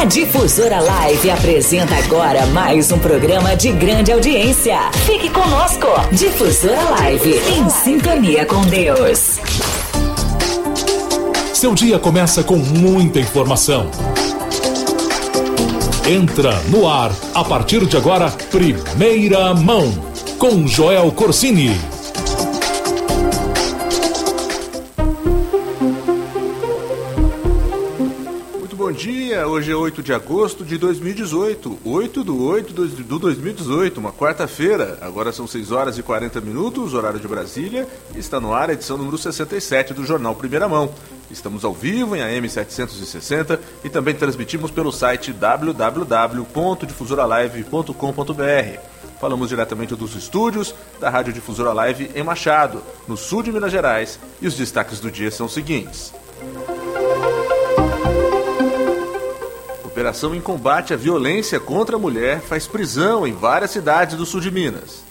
A Difusora Live apresenta agora mais um programa de grande audiência. Fique conosco. Difusora Live, em sintonia com Deus. Seu dia começa com muita informação. Entra no ar, a partir de agora, Primeira Mão, com Joel Corsini. Dia. Hoje é 8 de agosto de 2018. 8 do 8 do 2018, uma quarta-feira. Agora são 6 horas e 40 minutos, horário de Brasília. Está no ar a edição número 67 do Jornal Primeira Mão. Estamos ao vivo em AM 760 e também transmitimos pelo site www.difusoralive.com.br. Falamos diretamente dos estúdios da Rádio Difusora Live em Machado, no sul de Minas Gerais, e os destaques do dia são os seguintes. Operação em combate à violência contra a mulher faz prisão em várias cidades do sul de Minas.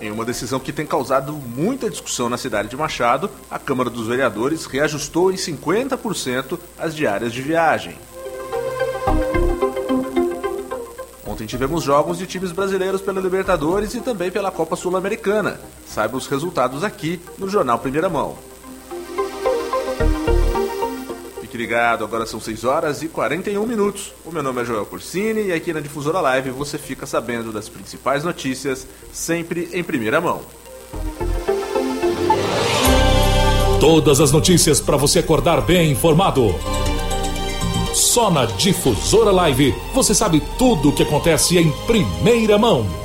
Em uma decisão que tem causado muita discussão na cidade de Machado, a Câmara dos Vereadores reajustou em 50% as diárias de viagem. Ontem tivemos jogos de times brasileiros pela Libertadores e também pela Copa Sul-Americana. Saiba os resultados aqui no Jornal Primeira Mão. Fique ligado, agora são 6 horas e 41 minutos. O meu nome é Joel Corsini e aqui na Difusora Live você fica sabendo das principais notícias, sempre em primeira mão. Todas as notícias para você acordar bem informado. Só na Difusora Live você sabe tudo o que acontece em primeira mão.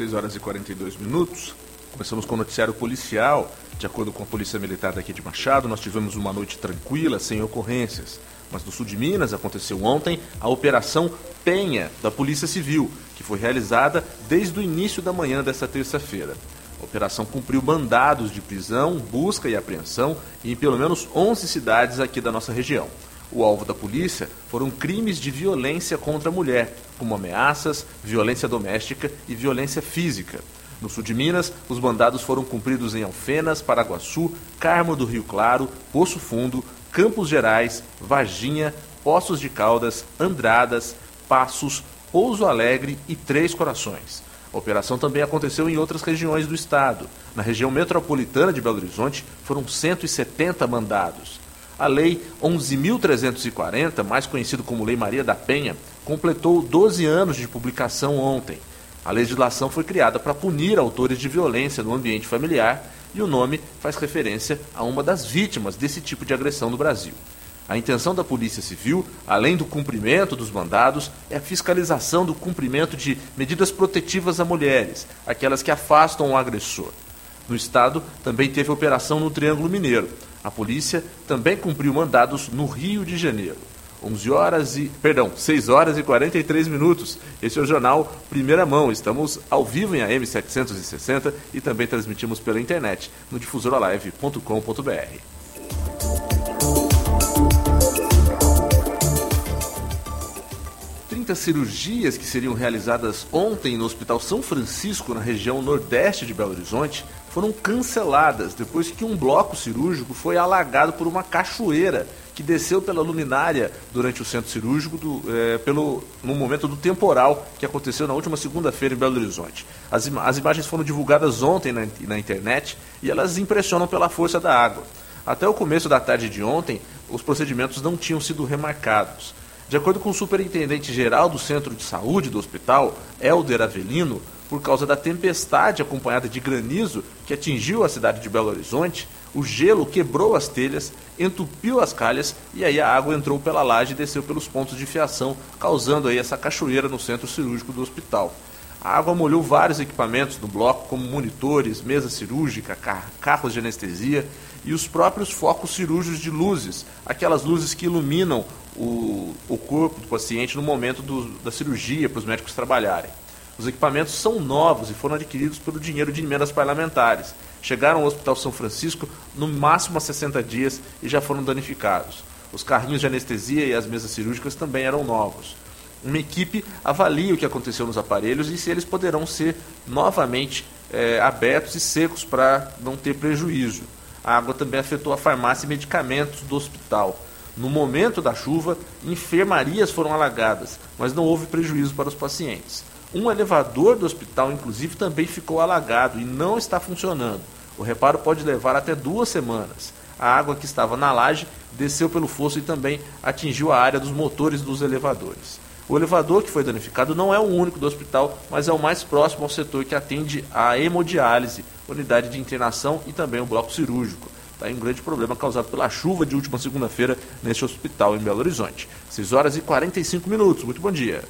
6 horas e 42 minutos. Começamos com o noticiário policial. De acordo com a Polícia Militar daqui de Machado, nós tivemos uma noite tranquila, sem ocorrências. Mas no sul de Minas aconteceu ontem a Operação Penha da Polícia Civil, que foi realizada desde o início da manhã desta terça-feira. A operação cumpriu mandados de prisão, busca e apreensão em pelo menos 11 cidades aqui da nossa região. O alvo da polícia foram crimes de violência contra a mulher, como ameaças, violência doméstica e violência física. No sul de Minas, os mandados foram cumpridos em Alfenas, Paraguaçu, Carmo do Rio Claro, Poço Fundo, Campos Gerais, Varginha, Poços de Caldas, Andradas, Passos, Pouso Alegre e Três Corações. A operação também aconteceu em outras regiões do estado. Na região metropolitana de Belo Horizonte, foram 170 mandados. A Lei 11.340, mais conhecido como Lei Maria da Penha, completou 12 anos de publicação ontem. A legislação foi criada para punir autores de violência no ambiente familiar e o nome faz referência a uma das vítimas desse tipo de agressão no Brasil. A intenção da Polícia Civil, além do cumprimento dos mandados, é a fiscalização do cumprimento de medidas protetivas a mulheres, aquelas que afastam o agressor. No estado, também teve operação no Triângulo Mineiro. A polícia também cumpriu mandados no Rio de Janeiro. 11 horas e, perdão, 6 horas e 43 minutos. Esse é o jornal Primeira Mão. Estamos ao vivo em AM 760 e também transmitimos pela internet no difusoralive.com.br. Trinta cirurgias que seriam realizadas ontem no Hospital São Francisco, na região nordeste de Belo Horizonte, foram canceladas depois que um bloco cirúrgico foi alagado por uma cachoeira que desceu pela luminária durante o centro cirúrgico do, é, pelo, no momento do temporal que aconteceu na última segunda-feira em Belo Horizonte. As, im as imagens foram divulgadas ontem na, na internet e elas impressionam pela força da água. Até o começo da tarde de ontem, os procedimentos não tinham sido remarcados. De acordo com o superintendente geral do Centro de Saúde do hospital, Helder Avelino, por causa da tempestade acompanhada de granizo que atingiu a cidade de Belo Horizonte, o gelo quebrou as telhas, entupiu as calhas e aí a água entrou pela laje e desceu pelos pontos de fiação, causando aí essa cachoeira no centro cirúrgico do hospital. A água molhou vários equipamentos do bloco, como monitores, mesa cirúrgica, carros de anestesia e os próprios focos cirúrgicos de luzes, aquelas luzes que iluminam o, o corpo do paciente no momento do, da cirurgia para os médicos trabalharem. Os equipamentos são novos e foram adquiridos pelo dinheiro de emendas parlamentares. Chegaram ao Hospital São Francisco no máximo a 60 dias e já foram danificados. Os carrinhos de anestesia e as mesas cirúrgicas também eram novos. Uma equipe avalia o que aconteceu nos aparelhos e se eles poderão ser novamente é, abertos e secos para não ter prejuízo. A água também afetou a farmácia e medicamentos do hospital. No momento da chuva, enfermarias foram alagadas, mas não houve prejuízo para os pacientes. Um elevador do hospital, inclusive, também ficou alagado e não está funcionando. O reparo pode levar até duas semanas. A água que estava na laje desceu pelo fosso e também atingiu a área dos motores dos elevadores. O elevador que foi danificado não é o único do hospital, mas é o mais próximo ao setor que atende a hemodiálise, unidade de internação e também o bloco cirúrgico. Está aí um grande problema causado pela chuva de última segunda-feira neste hospital em Belo Horizonte. 6 horas e 45 minutos. Muito bom dia.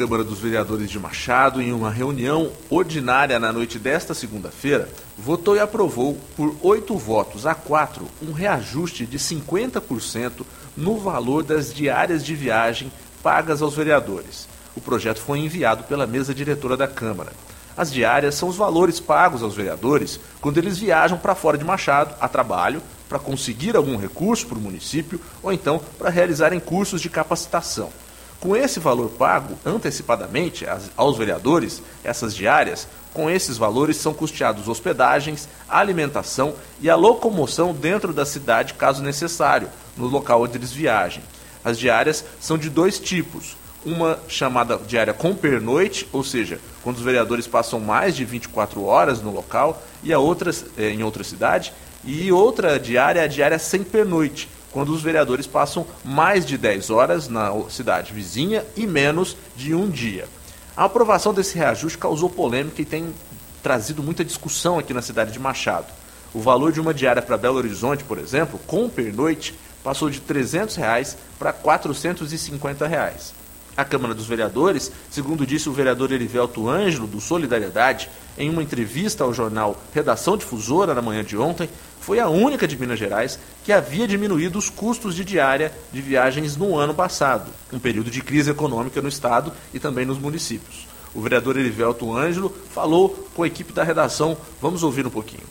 Câmara dos Vereadores de Machado, em uma reunião ordinária na noite desta segunda-feira, votou e aprovou, por oito votos a quatro, um reajuste de 50% no valor das diárias de viagem pagas aos vereadores. O projeto foi enviado pela mesa diretora da Câmara. As diárias são os valores pagos aos vereadores quando eles viajam para fora de Machado a trabalho, para conseguir algum recurso para o município ou então para realizarem cursos de capacitação. Com esse valor pago antecipadamente aos vereadores, essas diárias, com esses valores são custeados hospedagens, alimentação e a locomoção dentro da cidade, caso necessário, no local onde eles viajem. As diárias são de dois tipos: uma chamada diária com pernoite, ou seja, quando os vereadores passam mais de 24 horas no local, e a outra é, em outra cidade, e outra diária, a diária sem pernoite, quando os vereadores passam mais de 10 horas na cidade vizinha e menos de um dia. A aprovação desse reajuste causou polêmica e tem trazido muita discussão aqui na cidade de Machado. O valor de uma diária para Belo Horizonte, por exemplo, com pernoite, passou de 300 reais para 450 reais. A Câmara dos Vereadores, segundo disse o vereador Erivelto Ângelo, do Solidariedade, em uma entrevista ao jornal Redação Difusora na manhã de ontem, foi a única de Minas Gerais que havia diminuído os custos de diária de viagens no ano passado, um período de crise econômica no estado e também nos municípios. O vereador Erivelto Ângelo falou com a equipe da redação. Vamos ouvir um pouquinho.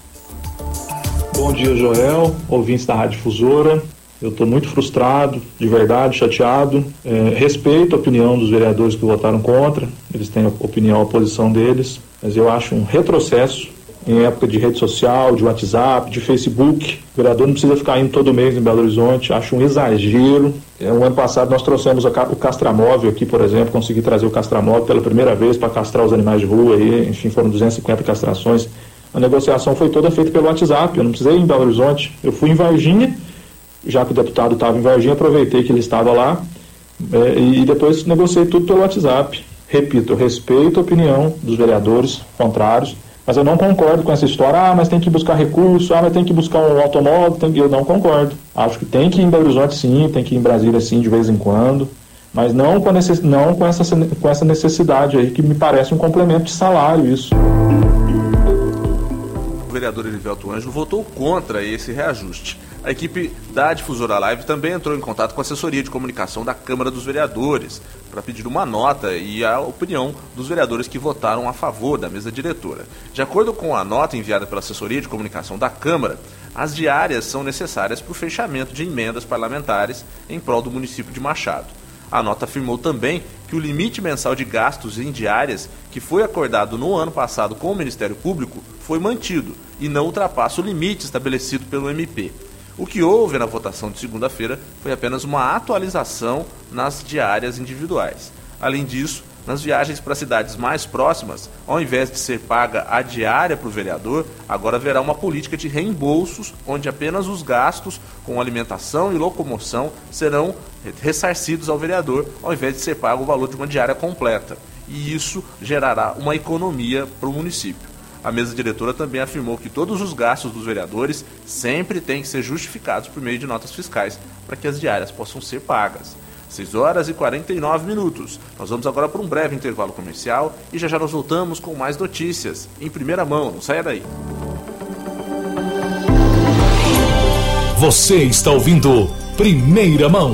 Bom dia, Joel, ouvintes da Rádio Difusora. Eu estou muito frustrado, de verdade, chateado. É, respeito a opinião dos vereadores que votaram contra, eles têm a opinião, a posição deles, mas eu acho um retrocesso em época de rede social, de WhatsApp, de Facebook. O vereador não precisa ficar indo todo mês em Belo Horizonte, acho um exagero. É, um ano passado nós trouxemos o castramóvel aqui, por exemplo, consegui trazer o castramóvel pela primeira vez para castrar os animais de rua aí, enfim, foram 250 castrações. A negociação foi toda feita pelo WhatsApp, eu não precisei ir em Belo Horizonte. Eu fui em Varginha, já que o deputado estava em Varginha, aproveitei que ele estava lá é, e depois negociei tudo pelo WhatsApp. Repito, eu respeito a opinião dos vereadores contrários, mas eu não concordo com essa história, ah, mas tem que buscar recurso, ah, mas tem que buscar um automóvel, tem eu não concordo. Acho que tem que ir em Belo Horizonte sim, tem que ir em Brasília sim, de vez em quando, mas não com, necess... não com, essa, com essa necessidade aí, que me parece um complemento de salário isso. O vereador Elivelto Ângelo votou contra esse reajuste. A equipe da Difusora Live também entrou em contato com a assessoria de comunicação da Câmara dos Vereadores para pedir uma nota e a opinião dos vereadores que votaram a favor da mesa diretora. De acordo com a nota enviada pela assessoria de comunicação da Câmara, as diárias são necessárias para o fechamento de emendas parlamentares em prol do município de Machado. A nota afirmou também que o limite mensal de gastos em diárias que foi acordado no ano passado com o Ministério Público foi mantido e não ultrapassa o limite estabelecido pelo MP. O que houve na votação de segunda-feira foi apenas uma atualização nas diárias individuais. Além disso, nas viagens para cidades mais próximas, ao invés de ser paga a diária para o vereador, agora haverá uma política de reembolsos, onde apenas os gastos com alimentação e locomoção serão ressarcidos ao vereador, ao invés de ser pago o valor de uma diária completa. E isso gerará uma economia para o município. A mesa diretora também afirmou que todos os gastos dos vereadores sempre têm que ser justificados por meio de notas fiscais para que as diárias possam ser pagas. 6 horas e 49 minutos. Nós vamos agora para um breve intervalo comercial e já já nós voltamos com mais notícias em primeira mão. Não saia daí. Você está ouvindo Primeira Mão.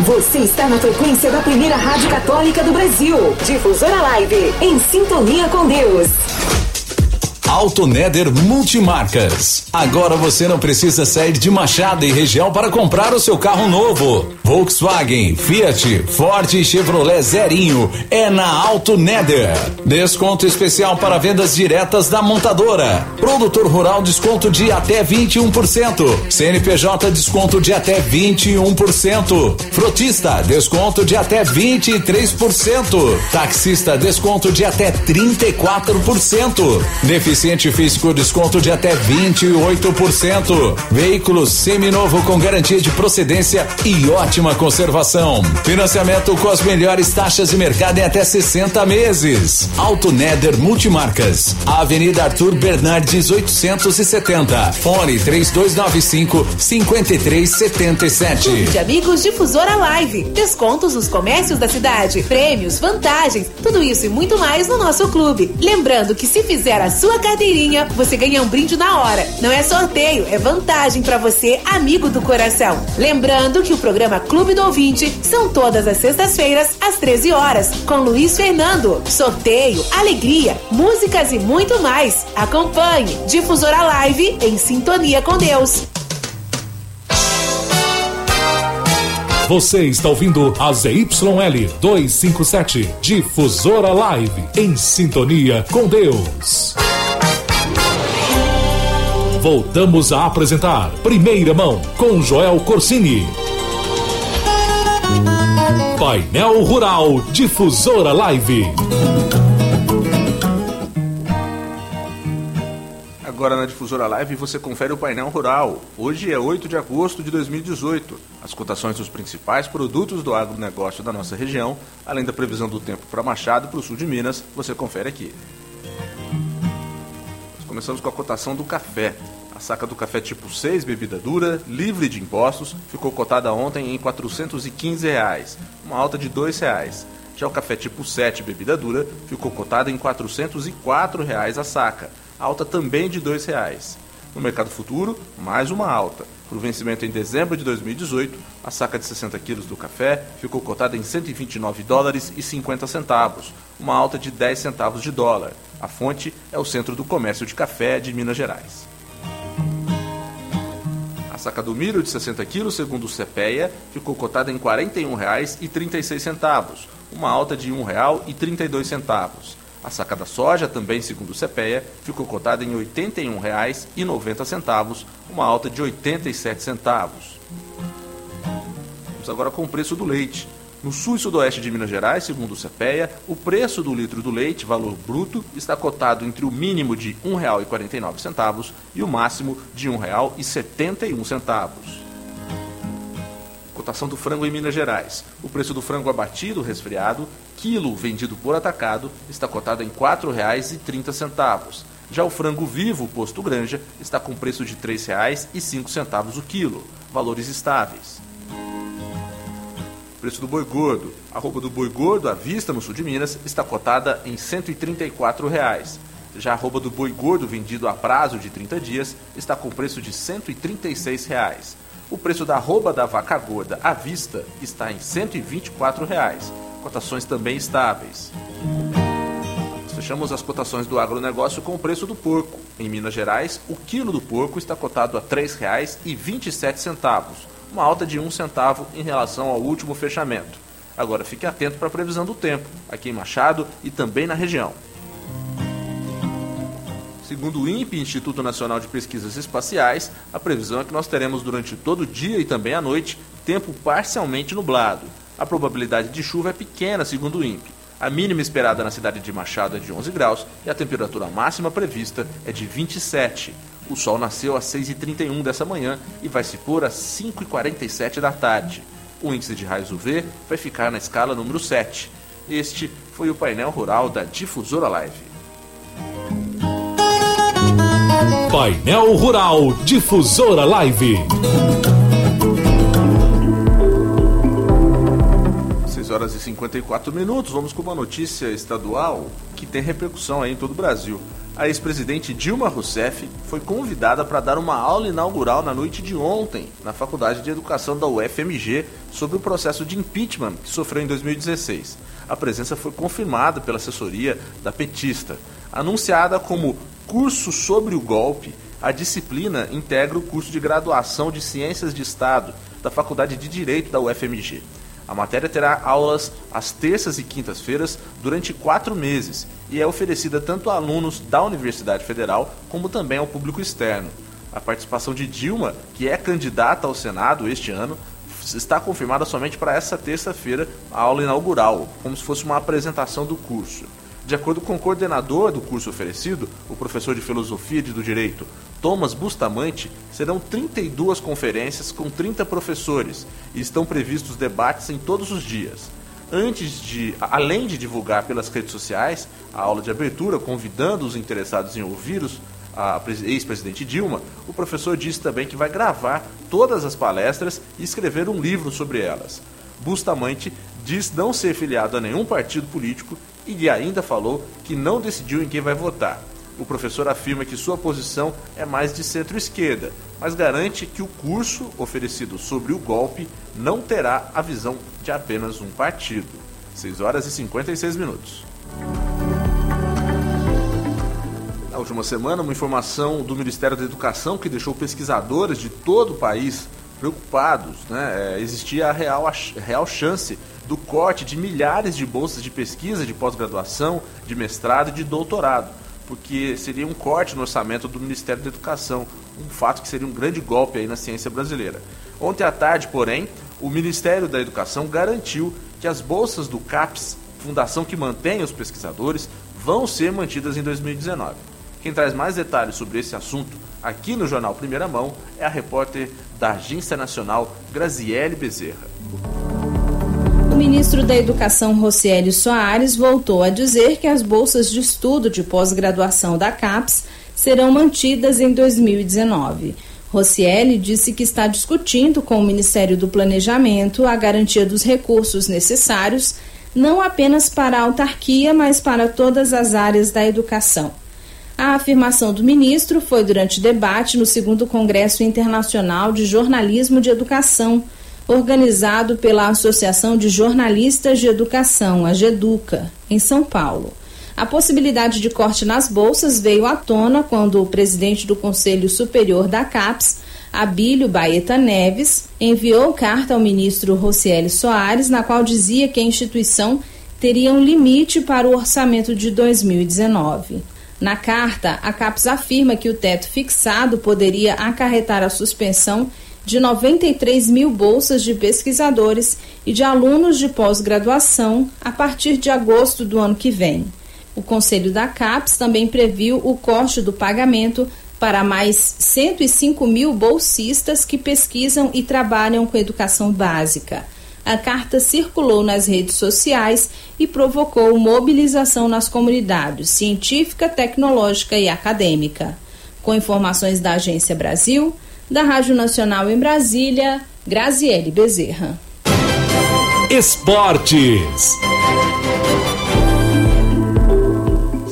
Você está na frequência da primeira rádio católica do Brasil. Difusora Live, em sintonia com Deus. Auto Neder Multimarcas. Agora você não precisa sair de Machado e região para comprar o seu carro novo. Volkswagen, Fiat, Ford e Chevrolet Zerinho é na Auto Neder. Desconto especial para vendas diretas da montadora. Produtor rural desconto de até 21%. CNPJ desconto de até 21%. Frotista desconto de até 23%. Taxista desconto de até 34%. Deficiente físico desconto de até 28%. Veículos seminovo com garantia de procedência e ótima conservação. Financiamento com as melhores taxas de mercado em até 60 meses. Auto Neder Multimarcas. Avenida Arthur Bernardes 870. Fone 3295 5377. De amigos Difusora Live. Descontos nos comércios da cidade. Prêmios, vantagens, tudo isso e muito mais no nosso clube. Lembrando que se fizer a sua você ganha um brinde na hora. Não é sorteio, é vantagem para você, amigo do coração. Lembrando que o programa Clube do Ouvinte são todas as sextas-feiras às 13 horas com Luiz Fernando. Sorteio, alegria, músicas e muito mais. Acompanhe Difusora Live em sintonia com Deus. Você está ouvindo a ZYL 257, Difusora Live, em sintonia com Deus. Voltamos a apresentar Primeira Mão com Joel Corsini. Painel Rural Difusora Live. Agora na Difusora Live você confere o painel rural. Hoje é 8 de agosto de 2018. As cotações dos principais produtos do agronegócio da nossa região, além da previsão do tempo para Machado e para o sul de Minas, você confere aqui. Começamos com a cotação do café. A saca do café tipo 6, bebida dura, livre de impostos, ficou cotada ontem em 415 reais, uma alta de 2 reais. Já o café tipo 7, bebida dura, ficou cotada em 404 reais a saca, alta também de R$ 2,00. No mercado futuro, mais uma alta. Para o vencimento em dezembro de 2018, a saca de 60 quilos do café ficou cotada em 129 dólares e 50 centavos, uma alta de 10 centavos de dólar. A fonte é o Centro do Comércio de Café de Minas Gerais. A saca do milho de 60 quilos, segundo o CPEA, ficou cotada em R$ 41,36, uma alta de R$ 1,32. A saca da soja, também segundo o CPEA, ficou cotada em R$ 81,90, uma alta de 87 centavos. Vamos agora com o preço do leite. No sul e sudoeste de Minas Gerais, segundo o CPEA, o preço do litro do leite, valor bruto, está cotado entre o mínimo de R$ 1,49 e o máximo de R$ 1,71. Cotação do frango em Minas Gerais. O preço do frango abatido, resfriado, quilo vendido por atacado, está cotado em R$ 4,30. Já o frango vivo, posto granja, está com preço de R$ 3,05 o quilo, valores estáveis. Preço do boi gordo. A roupa do boi gordo à vista no sul de Minas está cotada em 134 reais. Já a roupa do boi gordo vendido a prazo de 30 dias está com preço de 136 reais. O preço da roupa da vaca gorda à vista está em 124 reais. Cotações também estáveis. Fechamos as cotações do agronegócio com o preço do porco. Em Minas Gerais, o quilo do porco está cotado a R$ 3,27 uma alta de um centavo em relação ao último fechamento. Agora fique atento para a previsão do tempo, aqui em Machado e também na região. Segundo o INPE, Instituto Nacional de Pesquisas Espaciais, a previsão é que nós teremos durante todo o dia e também à noite tempo parcialmente nublado. A probabilidade de chuva é pequena, segundo o INPE. A mínima esperada na cidade de Machado é de 11 graus e a temperatura máxima prevista é de 27. O sol nasceu às 6h31 dessa manhã e vai se pôr às 5h47 da tarde. O índice de raios UV vai ficar na escala número 7. Este foi o painel rural da Difusora Live. Painel Rural Difusora Live. 6 horas e 54 minutos. Vamos com uma notícia estadual que tem repercussão aí em todo o Brasil a ex-presidente Dilma Rousseff foi convidada para dar uma aula inaugural na noite de ontem na Faculdade de Educação da UFMG sobre o processo de impeachment que sofreu em 2016. A presença foi confirmada pela assessoria da petista. Anunciada como curso sobre o golpe, a disciplina integra o curso de graduação de Ciências de Estado da Faculdade de Direito da UFMG. A matéria terá aulas às terças e quintas-feiras durante quatro meses e é oferecida tanto a alunos da Universidade Federal como também ao público externo. A participação de Dilma, que é candidata ao Senado este ano, está confirmada somente para essa terça-feira, a aula inaugural, como se fosse uma apresentação do curso. De acordo com o coordenador do curso oferecido, o professor de Filosofia e do Direito, Thomas Bustamante, serão 32 conferências com 30 professores e estão previstos debates em todos os dias. Antes de, além de divulgar pelas redes sociais a aula de abertura, convidando os interessados em ouvir os, a ex-presidente Dilma, o professor disse também que vai gravar todas as palestras e escrever um livro sobre elas. Bustamante diz não ser filiado a nenhum partido político e ainda falou que não decidiu em quem vai votar. O professor afirma que sua posição é mais de centro-esquerda, mas garante que o curso oferecido sobre o golpe não terá a visão de apenas um partido. 6 horas e 56 minutos. Na última semana, uma informação do Ministério da Educação que deixou pesquisadores de todo o país preocupados. Né? É, existia a real, a real chance do corte de milhares de bolsas de pesquisa, de pós-graduação, de mestrado e de doutorado porque seria um corte no orçamento do Ministério da Educação, um fato que seria um grande golpe aí na ciência brasileira. Ontem à tarde, porém, o Ministério da Educação garantiu que as bolsas do CAPES, fundação que mantém os pesquisadores, vão ser mantidas em 2019. Quem traz mais detalhes sobre esse assunto aqui no jornal Primeira Mão é a repórter da Agência Nacional Graziele Bezerra ministro da Educação Rocieli Soares voltou a dizer que as bolsas de estudo de pós-graduação da CAPES serão mantidas em 2019. Rocieli disse que está discutindo com o Ministério do Planejamento a garantia dos recursos necessários, não apenas para a autarquia, mas para todas as áreas da educação. A afirmação do ministro foi durante debate no segundo Congresso Internacional de Jornalismo de Educação, organizado pela Associação de Jornalistas de Educação, a GEDUCA, em São Paulo. A possibilidade de corte nas bolsas veio à tona quando o presidente do Conselho Superior da CAPES, Abílio Baeta Neves, enviou carta ao ministro Rocieli Soares, na qual dizia que a instituição teria um limite para o orçamento de 2019. Na carta, a CAPES afirma que o teto fixado poderia acarretar a suspensão de 93 mil bolsas de pesquisadores e de alunos de pós-graduação a partir de agosto do ano que vem. O Conselho da CAPES também previu o corte do pagamento para mais 105 mil bolsistas que pesquisam e trabalham com educação básica. A carta circulou nas redes sociais e provocou mobilização nas comunidades científica, tecnológica e acadêmica. Com informações da Agência Brasil, da Rádio Nacional em Brasília, Graziele Bezerra. Esportes.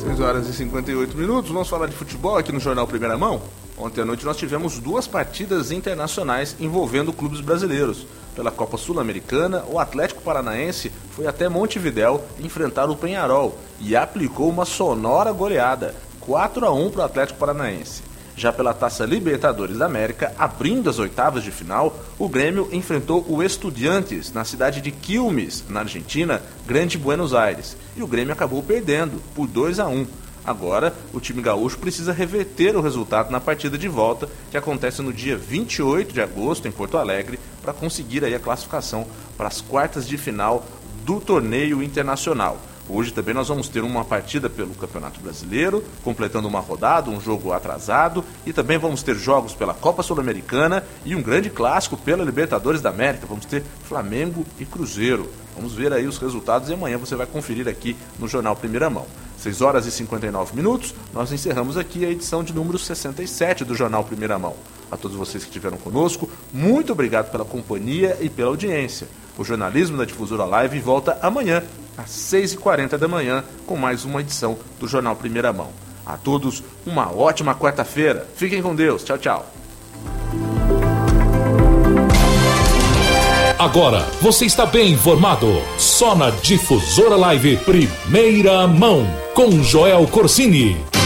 6 horas e 58 minutos. Vamos falar de futebol aqui no Jornal Primeira Mão. Ontem à noite nós tivemos duas partidas internacionais envolvendo clubes brasileiros. Pela Copa Sul-Americana, o Atlético Paranaense foi até Montevidéu enfrentar o Penharol e aplicou uma sonora goleada, 4 a 1 para o Atlético Paranaense. Já pela Taça Libertadores da América, abrindo as oitavas de final, o Grêmio enfrentou o Estudiantes na cidade de Quilmes, na Argentina, Grande Buenos Aires, e o Grêmio acabou perdendo por 2 a 1. Agora, o time gaúcho precisa reverter o resultado na partida de volta, que acontece no dia 28 de agosto em Porto Alegre, para conseguir aí a classificação para as quartas de final do torneio internacional. Hoje também nós vamos ter uma partida pelo Campeonato Brasileiro, completando uma rodada, um jogo atrasado, e também vamos ter jogos pela Copa Sul-Americana e um grande clássico pela Libertadores da América. Vamos ter Flamengo e Cruzeiro. Vamos ver aí os resultados e amanhã você vai conferir aqui no Jornal Primeira Mão. 6 horas e 59 minutos, nós encerramos aqui a edição de número 67 do Jornal Primeira Mão. A todos vocês que estiveram conosco, muito obrigado pela companhia e pela audiência. O jornalismo da Difusora Live volta amanhã, às 6h40 da manhã, com mais uma edição do Jornal Primeira Mão. A todos, uma ótima quarta-feira. Fiquem com Deus. Tchau, tchau. Agora você está bem informado. Só na Difusora Live, primeira mão, com Joel Corsini.